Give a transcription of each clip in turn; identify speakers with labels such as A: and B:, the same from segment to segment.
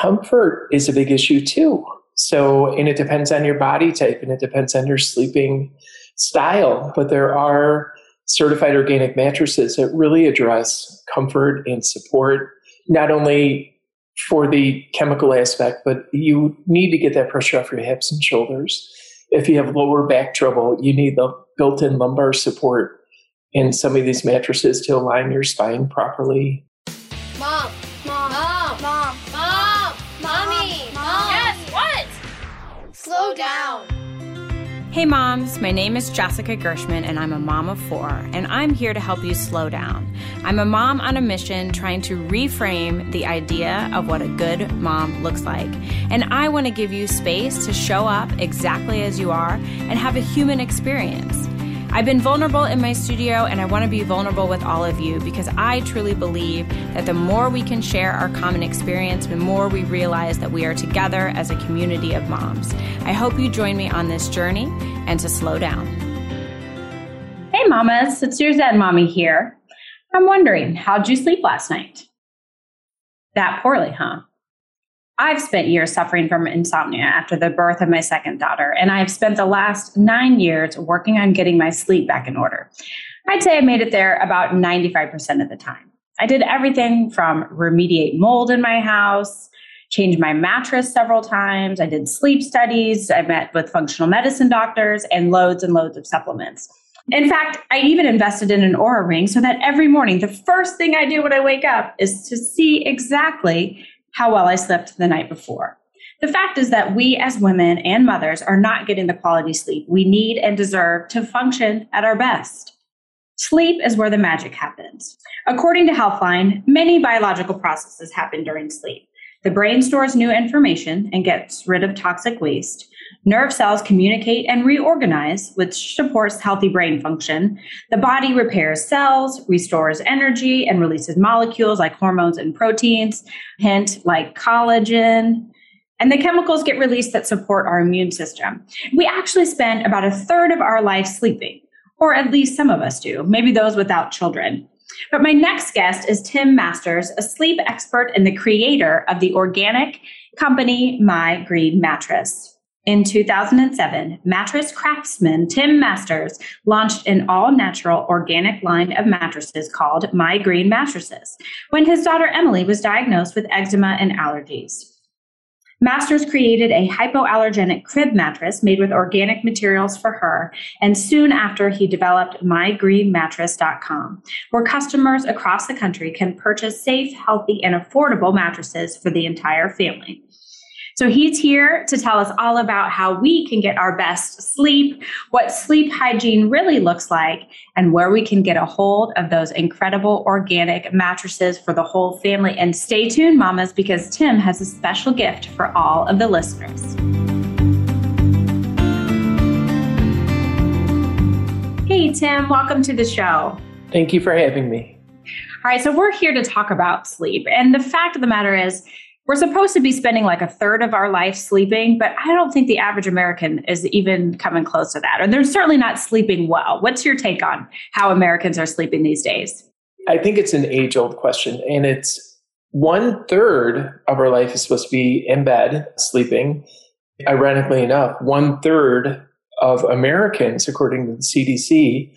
A: comfort is a big issue too. So, and it depends on your body type and it depends on your sleeping style. But there are certified organic mattresses that really address comfort and support, not only for the chemical aspect, but you need to get that pressure off your hips and shoulders. If you have lower back trouble, you need the built in lumbar support in some of these mattresses to align your spine properly.
B: Hey moms, my name is Jessica Gershman and I'm a mom of four, and I'm here to help you slow down. I'm a mom on a mission trying to reframe the idea of what a good mom looks like. And I want to give you space to show up exactly as you are and have a human experience. I've been vulnerable in my studio and I want to be vulnerable with all of you because I truly believe that the more we can share our common experience, the more we realize that we are together as a community of moms. I hope you join me on this journey and to slow down.
C: Hey, mamas, it's your Zen mommy here. I'm wondering, how'd you sleep last night? That poorly, huh? I've spent years suffering from insomnia after the birth of my second daughter, and I've spent the last nine years working on getting my sleep back in order. I'd say I made it there about 95% of the time. I did everything from remediate mold in my house, change my mattress several times. I did sleep studies. I met with functional medicine doctors and loads and loads of supplements. In fact, I even invested in an Oura ring so that every morning, the first thing I do when I wake up is to see exactly how well I slept the night before. The fact is that we as women and mothers are not getting the quality sleep we need and deserve to function at our best. Sleep is where the magic happens. According to Healthline, many biological processes happen during sleep. The brain stores new information and gets rid of toxic waste. Nerve cells communicate and reorganize, which supports healthy brain function. The body repairs cells, restores energy, and releases molecules like hormones and proteins, hint like collagen. And the chemicals get released that support our immune system. We actually spend about a third of our life sleeping, or at least some of us do, maybe those without children. But my next guest is Tim Masters, a sleep expert and the creator of the organic company My Green Mattress. In 2007, mattress craftsman Tim Masters launched an all natural organic line of mattresses called My Green Mattresses when his daughter Emily was diagnosed with eczema and allergies. Masters created a hypoallergenic crib mattress made with organic materials for her, and soon after he developed mygreenmattress.com, where customers across the country can purchase safe, healthy, and affordable mattresses for the entire family. So he's here to tell us all about how we can get our best sleep, what sleep hygiene really looks like, and where we can get a hold of those incredible organic mattresses for the whole family. And stay tuned, mamas, because Tim has a special gift for all of the listeners. Hey, Tim, welcome to the show.
A: Thank you for having me.
C: All right, so we're here to talk about sleep. And the fact of the matter is, we're supposed to be spending like a third of our life sleeping, but I don't think the average American is even coming close to that. Or they're certainly not sleeping well. What's your take on how Americans are sleeping these days?
A: I think it's an age old question, and it's one third of our life is supposed to be in bed sleeping. Ironically enough, one third of Americans, according to the CDC,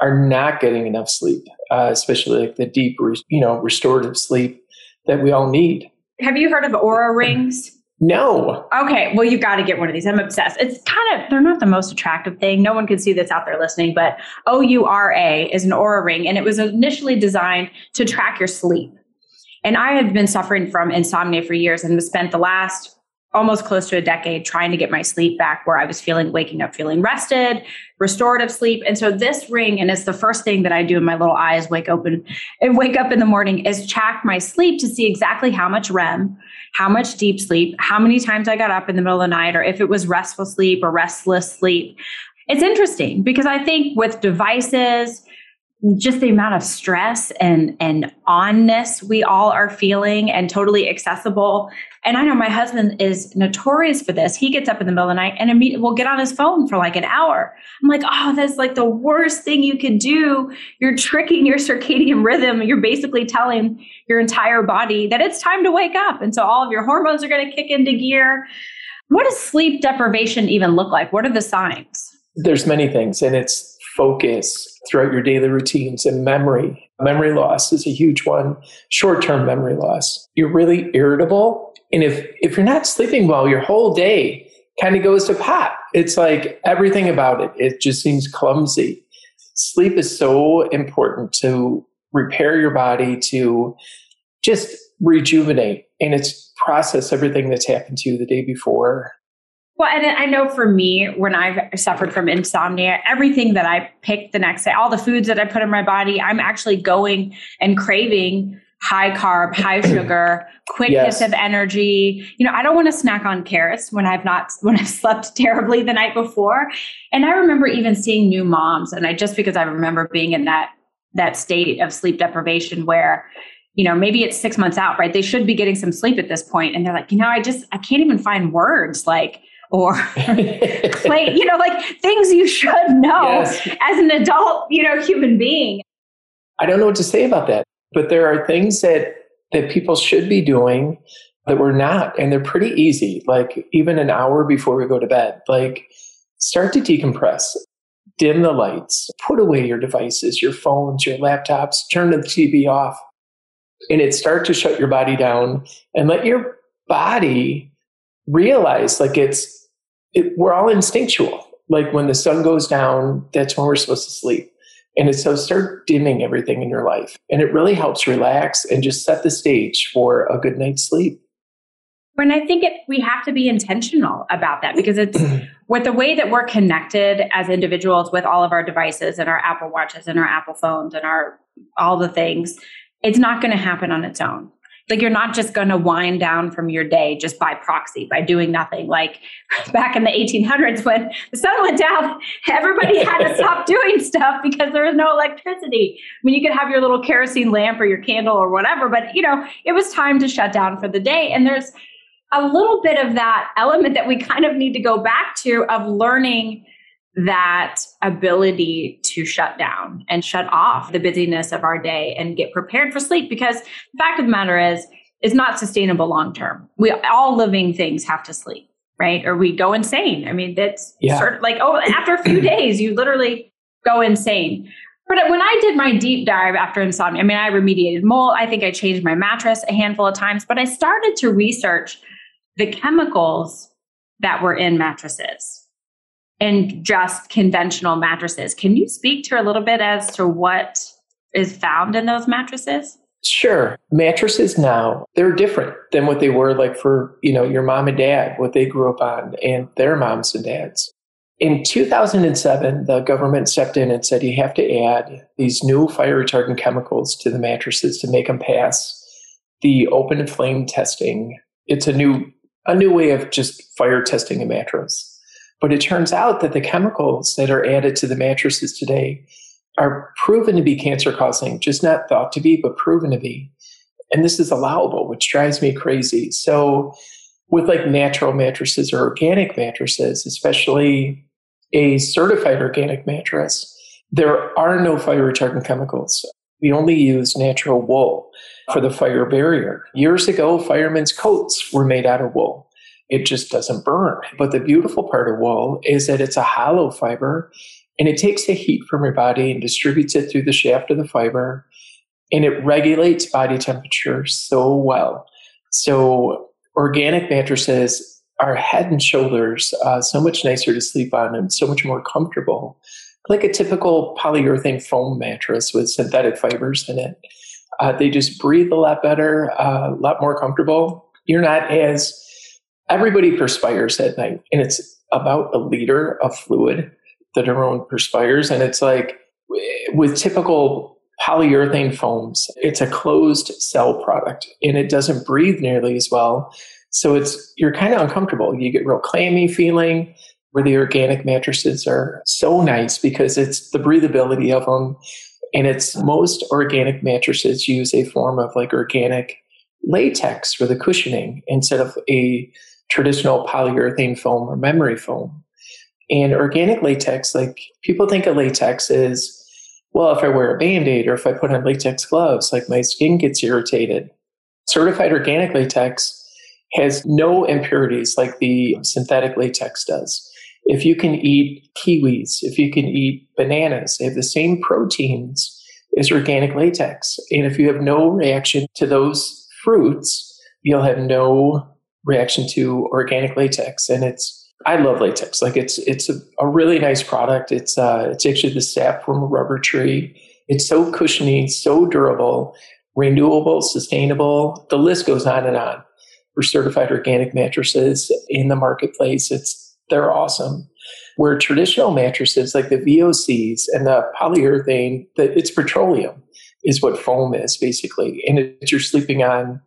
A: are not getting enough sleep, uh, especially like the deep, you know, restorative sleep that we all need.
C: Have you heard of Oura rings?
A: No.
C: Okay, well, you've got to get one of these. I'm obsessed. It's kind of, they're not the most attractive thing. No one can see this out there listening, but O U R A is an Oura ring, and it was initially designed to track your sleep. And I have been suffering from insomnia for years and spent the last almost close to a decade trying to get my sleep back where I was feeling waking up feeling rested, restorative sleep. And so this ring, and it's the first thing that I do in my little eyes wake open and wake up in the morning is track my sleep to see exactly how much REM, how much deep sleep, how many times I got up in the middle of the night, or if it was restful sleep or restless sleep. It's interesting because I think with devices, just the amount of stress and and onness we all are feeling and totally accessible. And i know my husband is notorious for this. He gets up in the middle of the night and immediately will get on his phone for like an hour. I'm like oh that's like the worst thing you could do. You're tricking your circadian rhythm. You're basically telling your entire body that it's time to wake up. And so all of your hormones are going to kick into gear. What does sleep deprivation even look like? What are the signs?
A: There's many things and it's focus throughout your daily routines and memory. Memory loss is a huge one, short term memory loss. You're really irritable. And if, if you're not sleeping well, your whole day kind of goes to pot. It's like everything about it, it just seems clumsy. Sleep is so important to repair your body, to just rejuvenate and it's process everything that's happened to you the day before
C: well, and I know for me, when I've suffered from insomnia, everything that I pick the next day, all the foods that I put in my body, I'm actually going and craving high carb, high sugar, quick yes. of energy. You know, I don't want to snack on carrots when I've not when I've slept terribly the night before. And I remember even seeing new moms, and I just because I remember being in that that state of sleep deprivation where you know maybe it's six months out right they should be getting some sleep at this point and they're like you know i just i can't even find words like or play, you know, like things you should know yes. as an adult, you know, human being.
A: I don't know what to say about that, but there are things that that people should be doing that we're not, and they're pretty easy. Like even an hour before we go to bed, like start to decompress, dim the lights, put away your devices, your phones, your laptops, turn the TV off, and it start to shut your body down and let your body realize like it's it, we're all instinctual. Like when the sun goes down, that's when we're supposed to sleep. And it's so start dimming everything in your life. And it really helps relax and just set the stage for a good night's sleep.
C: And I think it, we have to be intentional about that because it's with the way that we're connected as individuals with all of our devices and our Apple Watches and our Apple phones and our all the things, it's not going to happen on its own like you're not just going to wind down from your day just by proxy by doing nothing. Like back in the 1800s when the sun went down everybody had to stop doing stuff because there was no electricity. I mean you could have your little kerosene lamp or your candle or whatever but you know it was time to shut down for the day. And there's a little bit of that element that we kind of need to go back to of learning that ability to shut down and shut off the busyness of our day and get prepared for sleep because the fact of the matter is it's not sustainable long term we all living things have to sleep right? Or we go insane. I mean that's yeah. sort of like oh after a few days you literally go insane. But when I did my deep dive after insomnia, I mean, I remediated mold. I think I changed my mattress a handful of times, but I started to research the chemicals that were in mattresses and just conventional mattresses. Can you speak to a little bit as to what is found in those mattresses?
A: Sure. Mattresses now, they're different than what they were like for, you know, your mom and dad, what they grew up on and their moms and dads. In 2007, the government stepped in and said you have to add these new fire retardant chemicals to the mattresses to make them pass the open flame testing. It's a new a new way of just fire testing a mattress. But it turns out that the chemicals that are added to the mattresses today are proven to be cancer causing, just not thought to be, but proven to be. And this is allowable, which drives me crazy. So, with like natural mattresses or organic mattresses, especially a certified organic mattress, there are no fire retardant chemicals. We only use natural wool for the fire barrier. Years ago, firemen's coats were made out of wool it just doesn't burn. But the beautiful part of wool is that it's a hollow fiber and it takes the heat from your body and distributes it through the shaft of the fiber and it regulates body temperature so well. So organic mattresses are head and shoulders uh, so much nicer to sleep on and so much more comfortable. Like a typical polyurethane foam mattress with synthetic fibers in it. Uh, they just breathe a lot better, uh, a lot more comfortable. You're not as everybody perspires at night and it's about a liter of fluid that everyone perspires and it's like with typical polyurethane foams it's a closed cell product and it doesn't breathe nearly as well. So it's you're kind of uncomfortable. You get real clammy feeling where the organic mattresses are so nice because it's the breathability of them And it's most organic mattresses use a form of like organic latex for the cushioning instead of a traditional polyurethane foam or memory foam. And organic latex, like people think of latex as, well, if I wear a band aid or if I put on latex gloves, like my skin gets irritated. Certified organic latex has no impurities like the synthetic latex does. If you can eat kiwis, if you can eat bananas, they have the same proteins as organic latex. And if you have no reaction to those fruits, you'll have no reaction to organic latex. And it's I love latex. Like it's it's a, a really nice product. It's uh it's actually the sap from a rubber tree. It's so cushiony, so durable, renewable, sustainable. The list goes on and on for certified organic mattresses in the marketplace. It's they're awesome. Where traditional mattresses like the VOCs and the polyurethane, that it's petroleum is what foam is basically, and it's, you're sleeping on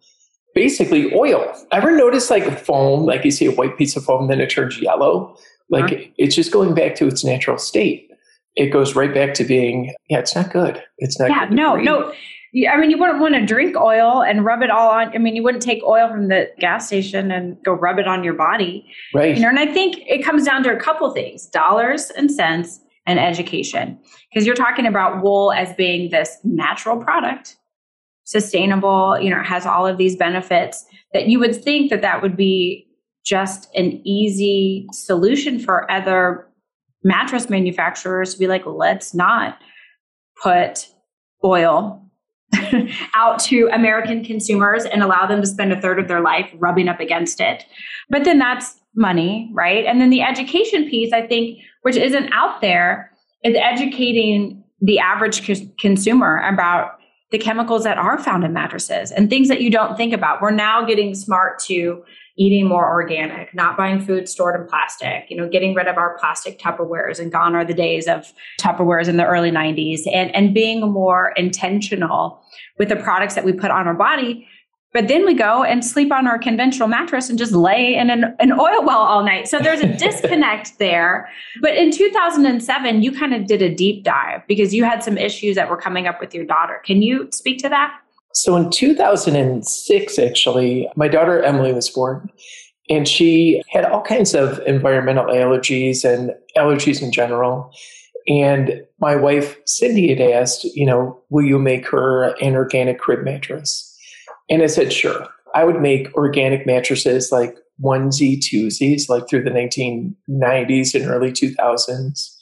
A: basically oil. Ever notice like foam, like you see a white piece of foam, then it turns yellow? Like uh-huh. it's just going back to its natural state. It goes right back to being, yeah, it's not good. It's not
C: yeah, no, no. I mean, you wouldn't want to drink oil and rub it all on. I mean, you wouldn't take oil from the gas station and go rub it on your body.
A: Right.
C: You know, and I think it comes down to a couple things dollars and cents and education. Because you're talking about wool as being this natural product sustainable, you know, has all of these benefits that you would think that that would be just an easy solution for other mattress manufacturers to be like, let's not put oil out to American consumers and allow them to spend a third of their life rubbing up against it. But then that's money, right? And then the education piece, I think, which isn't out there, is educating the average co- consumer about the chemicals that are found in mattresses and things that you don't think about. We're now getting smart to eating more organic, not buying food stored in plastic, you know, getting rid of our plastic Tupperwares and gone are the days of Tupperwares in the early 90s and, and being more intentional with the products that we put on our body but then we go and sleep on our conventional mattress and just lay in an, an oil well all night. So there's a disconnect there. But in 2007, you kind of did a deep dive because you had some issues that were coming up with your daughter. Can you speak to that?
A: So in 2006, actually, my daughter Emily was born. And she had all kinds of environmental allergies and allergies in general. And my wife, Cindy, had asked, you know, will you make her an organic crib mattress? And I said, sure. I would make organic mattresses like onesie, twosies, like through the 1990s and early 2000s.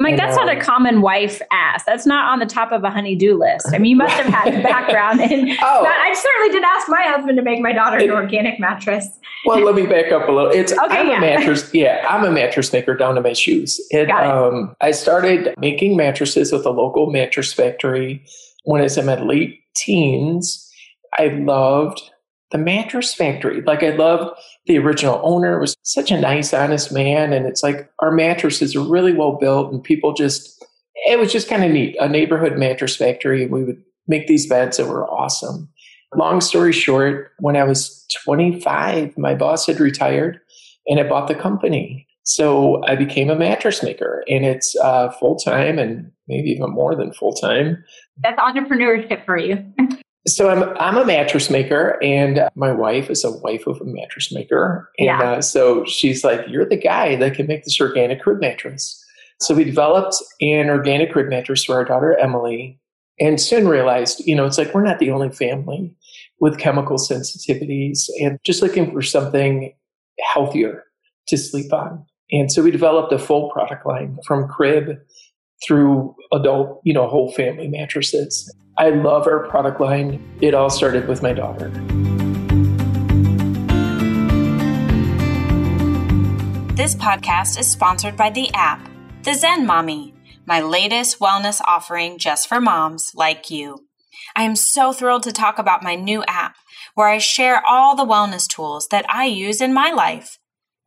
C: Mike, that's um, not a common wife ask. That's not on the top of a honeydew list. I mean, you must have had a background in oh, that. I certainly did ask my husband to make my daughter an organic mattress.
A: Well, let me back up a little. It's okay, I'm yeah. a mattress. Yeah, I'm a mattress maker down to my shoes. And um, I started making mattresses with a local mattress factory when I was in my late teens I loved the mattress factory. Like I loved the original owner. Was such a nice, honest man. And it's like our mattresses are really well built and people just it was just kind of neat. A neighborhood mattress factory. And we would make these beds that were awesome. Long story short, when I was 25, my boss had retired and I bought the company. So I became a mattress maker and it's uh, full time and maybe even more than full time.
C: That's entrepreneurship for you.
A: So I'm I'm a mattress maker, and my wife is a wife of a mattress maker, and yeah. uh, so she's like, "You're the guy that can make this organic crib mattress." So we developed an organic crib mattress for our daughter Emily, and soon realized, you know, it's like we're not the only family with chemical sensitivities, and just looking for something healthier to sleep on. And so we developed a full product line from crib through adult, you know, whole family mattresses. I love our product line. It all started with my daughter.
B: This podcast is sponsored by the app, The Zen Mommy, my latest wellness offering just for moms like you. I am so thrilled to talk about my new app where I share all the wellness tools that I use in my life.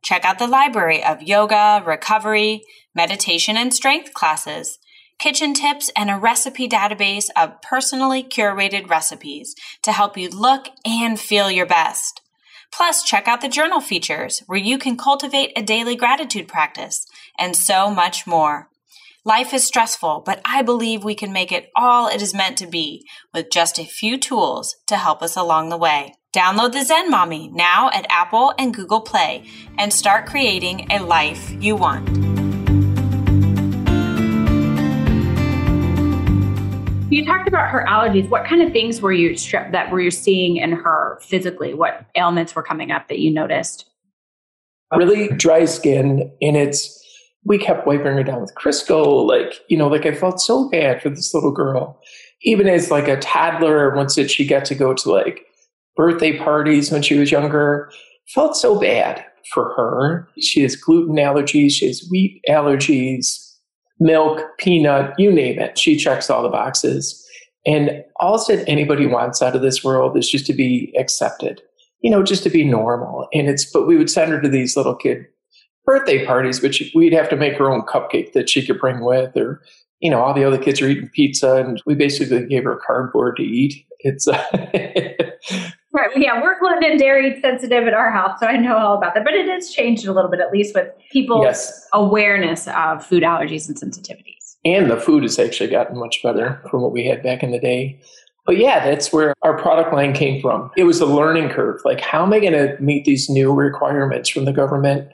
B: Check out the library of yoga, recovery, meditation, and strength classes kitchen tips, and a recipe database of personally curated recipes to help you look and feel your best. Plus, check out the journal features where you can cultivate a daily gratitude practice and so much more. Life is stressful, but I believe we can make it all it is meant to be with just a few tools to help us along the way. Download the Zen Mommy now at Apple and Google Play and start creating a life you want.
C: You talked about her allergies. What kind of things were you that were you seeing in her physically? What ailments were coming up that you noticed?
A: Really dry skin, and it's we kept wiping her down with Crisco. Like, you know, like I felt so bad for this little girl. Even as like a toddler, once that she got to go to like birthday parties when she was younger, felt so bad for her. She has gluten allergies, she has wheat allergies, milk, peanut, you name it. She checks all the boxes. And all that anybody wants out of this world is just to be accepted, you know, just to be normal. And it's, but we would send her to these little kid birthday parties, which we'd have to make her own cupcake that she could bring with, or you know, all the other kids are eating pizza, and we basically gave her cardboard to eat. It's uh,
C: right, yeah, we're gluten and dairy sensitive at our house, so I know all about that. But it has changed a little bit, at least with people's yes. awareness of food allergies and sensitivities.
A: And the food has actually gotten much better from what we had back in the day. But yeah, that's where our product line came from. It was a learning curve. Like, how am I going to meet these new requirements from the government?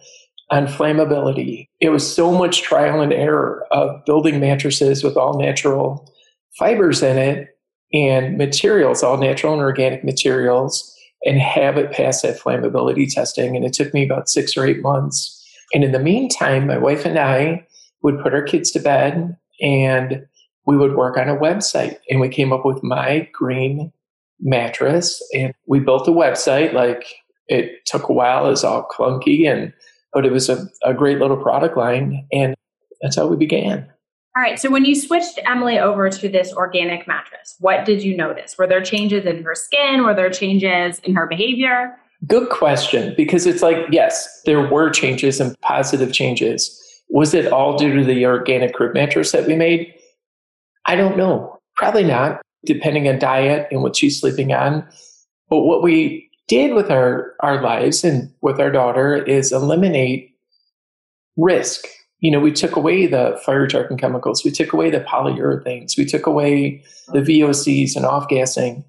A: on flammability. It was so much trial and error of building mattresses with all natural fibers in it and materials, all natural and organic materials, and have it pass that flammability testing. And it took me about six or eight months. And in the meantime, my wife and I would put our kids to bed and we would work on a website. And we came up with my green mattress and we built a website. Like it took a while, it was all clunky and but it was a, a great little product line. And that's how we began.
C: All right. So when you switched Emily over to this organic mattress, what did you notice? Were there changes in her skin? Were there changes in her behavior?
A: Good question. Because it's like, yes, there were changes and positive changes. Was it all due to the organic crib mattress that we made? I don't know. Probably not, depending on diet and what she's sleeping on. But what we did with our, our lives and with our daughter is eliminate risk. You know, we took away the fire retardant chemicals, we took away the polyurethanes, we took away the VOCs and off gassing.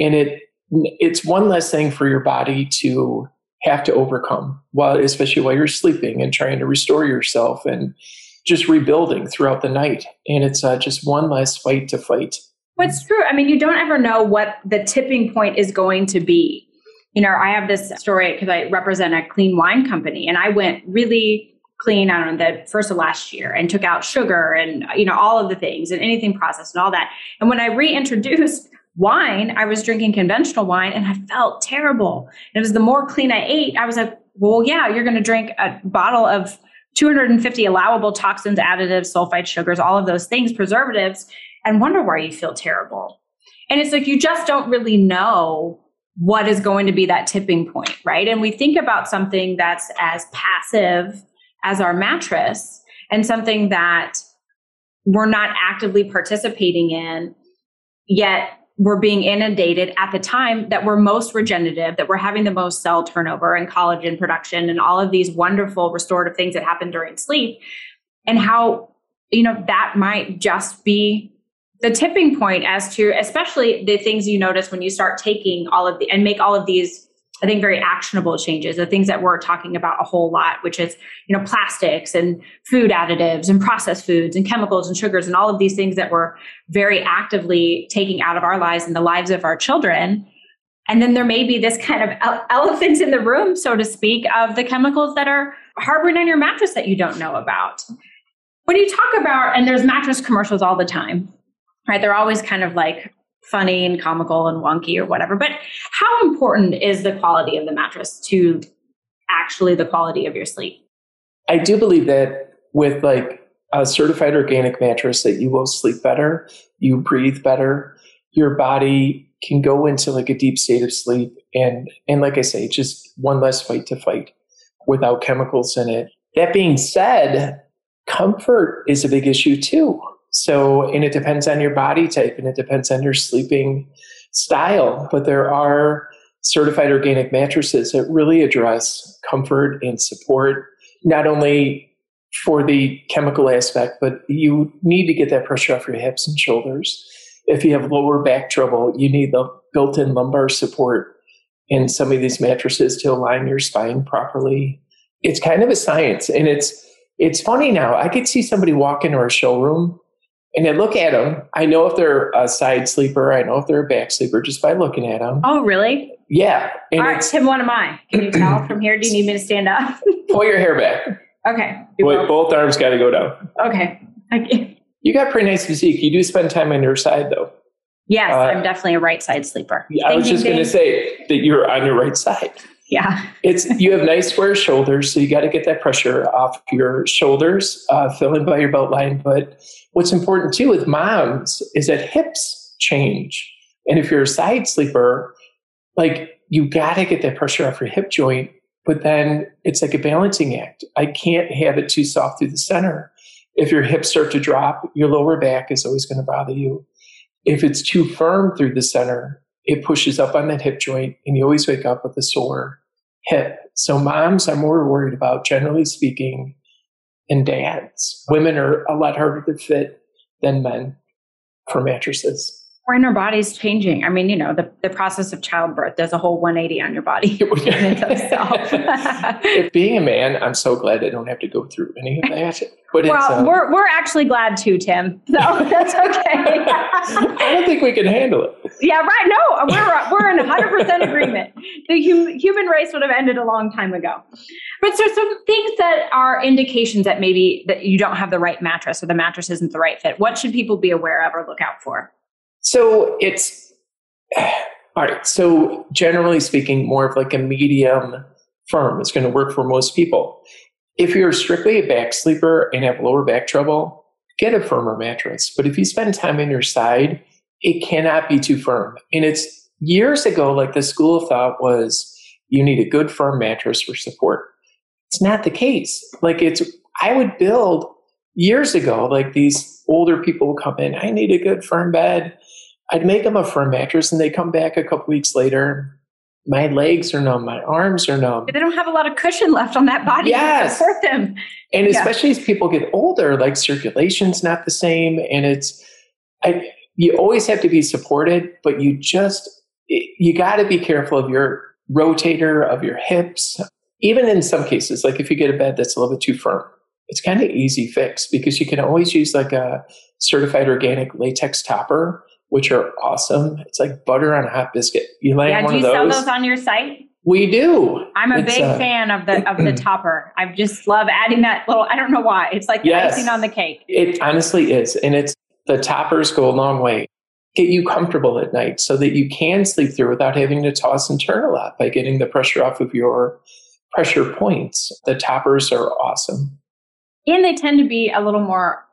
A: And it it's one less thing for your body to have to overcome while especially while you're sleeping and trying to restore yourself and just rebuilding throughout the night. And it's uh, just one less fight to fight.
C: What's true? I mean, you don't ever know what the tipping point is going to be you know, I have this story because I represent a clean wine company and I went really clean on the first of last year and took out sugar and, you know, all of the things and anything processed and all that. And when I reintroduced wine, I was drinking conventional wine and I felt terrible. And it was the more clean I ate, I was like, well, yeah, you're going to drink a bottle of 250 allowable toxins, additives, sulfite sugars, all of those things, preservatives, and wonder why you feel terrible. And it's like you just don't really know what is going to be that tipping point, right? And we think about something that's as passive as our mattress and something that we're not actively participating in, yet we're being inundated at the time that we're most regenerative, that we're having the most cell turnover and collagen production and all of these wonderful restorative things that happen during sleep. And how, you know, that might just be the tipping point as to especially the things you notice when you start taking all of the and make all of these I think very actionable changes, the things that we're talking about a whole lot, which is, you know, plastics and food additives and processed foods and chemicals and sugars and all of these things that we're very actively taking out of our lives and the lives of our children. And then there may be this kind of elephant in the room, so to speak, of the chemicals that are harbored on your mattress that you don't know about. When you talk about, and there's mattress commercials all the time, right? They're always kind of like funny and comical and wonky or whatever. But how important is the quality of the mattress to actually the quality of your sleep?
A: I do believe that with like a certified organic mattress that you will sleep better, you breathe better, your body can go into like a deep state of sleep and and like I say, just one less fight to fight without chemicals in it. That being said, comfort is a big issue too. So, and it depends on your body type and it depends on your sleeping style. But there are certified organic mattresses that really address comfort and support, not only for the chemical aspect, but you need to get that pressure off your hips and shoulders. If you have lower back trouble, you need the built in lumbar support in some of these mattresses to align your spine properly. It's kind of a science. And it's it's funny now. I could see somebody walk into our showroom and I look at them. I know if they're a side sleeper. I know if they're a back sleeper just by looking at them.
C: Oh, really?
A: Yeah.
C: And All right, Tim, what am I? Can you tell from here? Do you need me to stand up?
A: pull your hair back.
C: Okay.
A: Wait, both arms got to go down.
C: Okay.
A: You got pretty nice physique. You do spend time on your side, though.
C: Yes, uh, I'm definitely a right side sleeper.
A: I was just going to say that you're on your right side.
C: Yeah.
A: it's you have nice square shoulders, so you got to get that pressure off your shoulders, uh, filling by your belt line. But what's important too with moms is that hips change, and if you're a side sleeper, like you got to get that pressure off your hip joint. But then it's like a balancing act. I can't have it too soft through the center. If your hips start to drop, your lower back is always going to bother you. If it's too firm through the center, it pushes up on that hip joint and you always wake up with a sore hip. So moms are more worried about, generally speaking, and dads. Women are a lot harder to fit than men for mattresses
C: when our body's changing. I mean, you know, the, the process of childbirth, there's a whole 180 on your body.
A: Being a man, I'm so glad I don't have to go through any of that.
C: But well, um, we're, we're actually glad too, Tim. So that's okay.
A: I don't think we can handle it.
C: Yeah, right. No, we're, we're in 100% agreement. The hum, human race would have ended a long time ago. But so some things that are indications that maybe that you don't have the right mattress or the mattress isn't the right fit. What should people be aware of or look out for?
A: So it's all right. So generally speaking, more of like a medium firm is going to work for most people. If you're strictly a back sleeper and have lower back trouble, get a firmer mattress. But if you spend time on your side, it cannot be too firm. And it's years ago, like the school of thought was you need a good firm mattress for support. It's not the case. Like it's, I would build years ago, like these older people come in, I need a good firm bed. I'd make them a firm mattress and they come back a couple weeks later. My legs are numb, my arms are numb.
C: They don't have a lot of cushion left on that body yes. to support them.
A: And yeah. especially as people get older, like circulation's not the same. And it's, I, you always have to be supported, but you just, you got to be careful of your rotator, of your hips. Even in some cases, like if you get a bed that's a little bit too firm, it's kind of easy fix because you can always use like a certified organic latex topper which are awesome. It's like butter on a hot biscuit. You land yeah, one of those.
C: do
A: you
C: sell those on your site?
A: We do.
C: I'm a it's, big uh, fan of the of the topper. I just love adding that little. I don't know why. It's like yes, icing on the cake.
A: It honestly is, and it's the toppers go a long way. Get you comfortable at night so that you can sleep through without having to toss and turn a lot by getting the pressure off of your pressure points. The toppers are awesome,
C: and they tend to be a little more.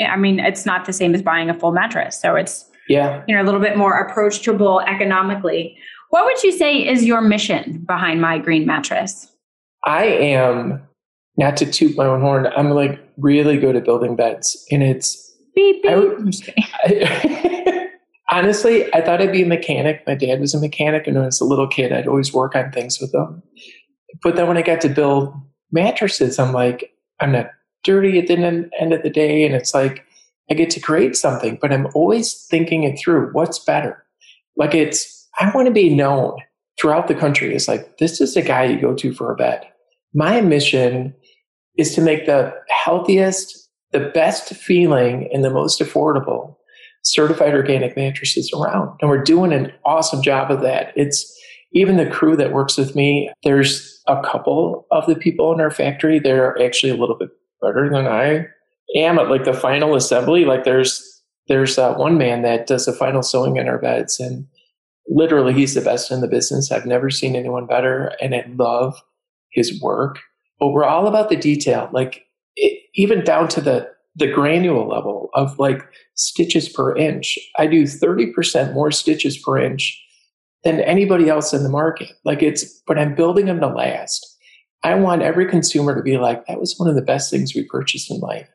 C: I mean, it's not the same as buying a full mattress, so it's
A: yeah.
C: You know a little bit more approachable economically. What would you say is your mission behind my green mattress?
A: I am not to toot my own horn i'm like really good at building beds and it's
C: beep, beep.
A: I, honestly i thought i'd be a mechanic. My dad was a mechanic and when i was a little kid i'd always work on things with them. But then when i got to build mattresses i'm like i'm not dirty at the end of the day and it's like I get to create something, but I'm always thinking it through. What's better? Like it's, I want to be known throughout the country It's like, this is the guy you go to for a bed. My mission is to make the healthiest, the best feeling, and the most affordable certified organic mattresses around. And we're doing an awesome job of that. It's even the crew that works with me, there's a couple of the people in our factory that are actually a little bit better than I am at like the final assembly. Like there's there's uh, one man that does the final sewing in our beds, and literally he's the best in the business. I've never seen anyone better, and I love his work. But we're all about the detail, like it, even down to the the granule level of like stitches per inch. I do thirty percent more stitches per inch than anybody else in the market. Like it's, but I'm building them to last. I want every consumer to be like, that was one of the best things we purchased in life.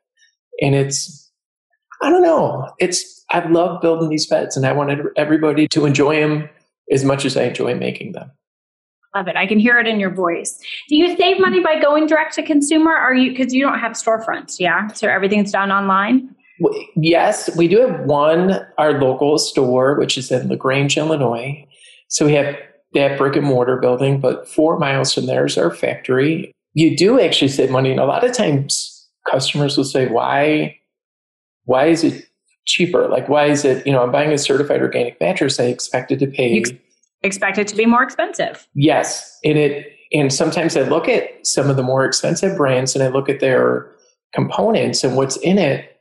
A: And it's, I don't know, it's, I love building these beds and I wanted everybody to enjoy them as much as I enjoy making them.
C: Love it. I can hear it in your voice. Do you save money by going direct to consumer? Are you because you don't have storefronts? Yeah, so everything's done online.
A: Yes, we do have one our local store, which is in La Grange, Illinois. So we have that brick and mortar building, but four miles from there is our factory. You do actually save money, and a lot of times customers will say, "Why? Why is it cheaper? Like, why is it? You know, I'm buying a certified organic mattress. I expected to pay."
C: You expect it to be more expensive.
A: Yes, and it and sometimes I look at some of the more expensive brands and I look at their components and what's in it,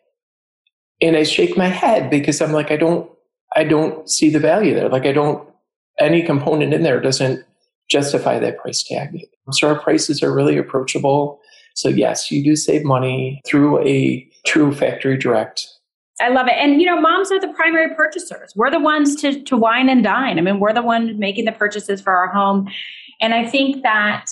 A: and I shake my head because I'm like, I don't, I don't see the value there. Like, I don't any component in there doesn't justify that price tag. So our prices are really approachable. So yes, you do save money through a true factory direct
C: I love it. And you know, moms are the primary purchasers. We're the ones to to wine and dine. I mean, we're the ones making the purchases for our home. And I think that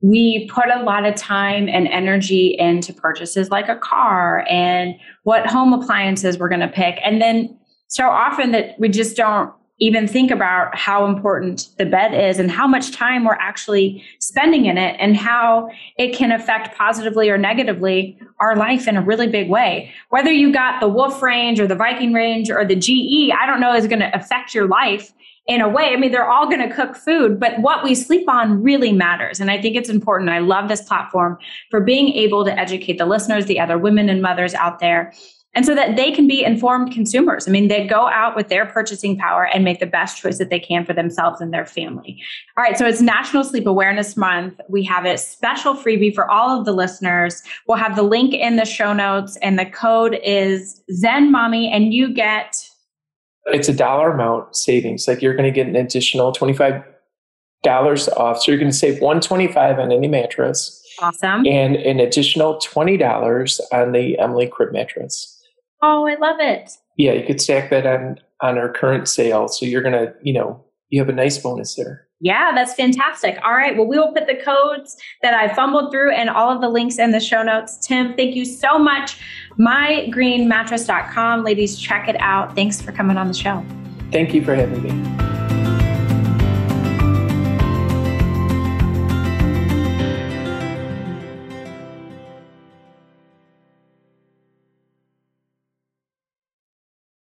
C: we put a lot of time and energy into purchases like a car and what home appliances we're going to pick. And then so often that we just don't even think about how important the bed is and how much time we're actually spending in it and how it can affect positively or negatively our life in a really big way. Whether you got the Wolf range or the Viking range or the GE, I don't know is going to affect your life in a way. I mean, they're all going to cook food, but what we sleep on really matters. And I think it's important. I love this platform for being able to educate the listeners, the other women and mothers out there and so that they can be informed consumers. I mean, they go out with their purchasing power and make the best choice that they can for themselves and their family. All right, so it's National Sleep Awareness Month. We have a special freebie for all of the listeners. We'll have the link in the show notes, and the code is Zen Mommy, and you get
A: it's a dollar amount savings. Like you're going to get an additional twenty five dollars off, so you're going to save one twenty five on any mattress.
C: Awesome.
A: And an additional $20 on the Emily Crib mattress.
C: Oh, I love it.
A: Yeah, you could stack that on on our current sale. So you're gonna, you know, you have a nice bonus there.
C: Yeah, that's fantastic. All right. Well, we will put the codes that I fumbled through and all of the links in the show notes. Tim, thank you so much. MyGreenMattress.com. Ladies, check it out. Thanks for coming on the show.
A: Thank you for having me.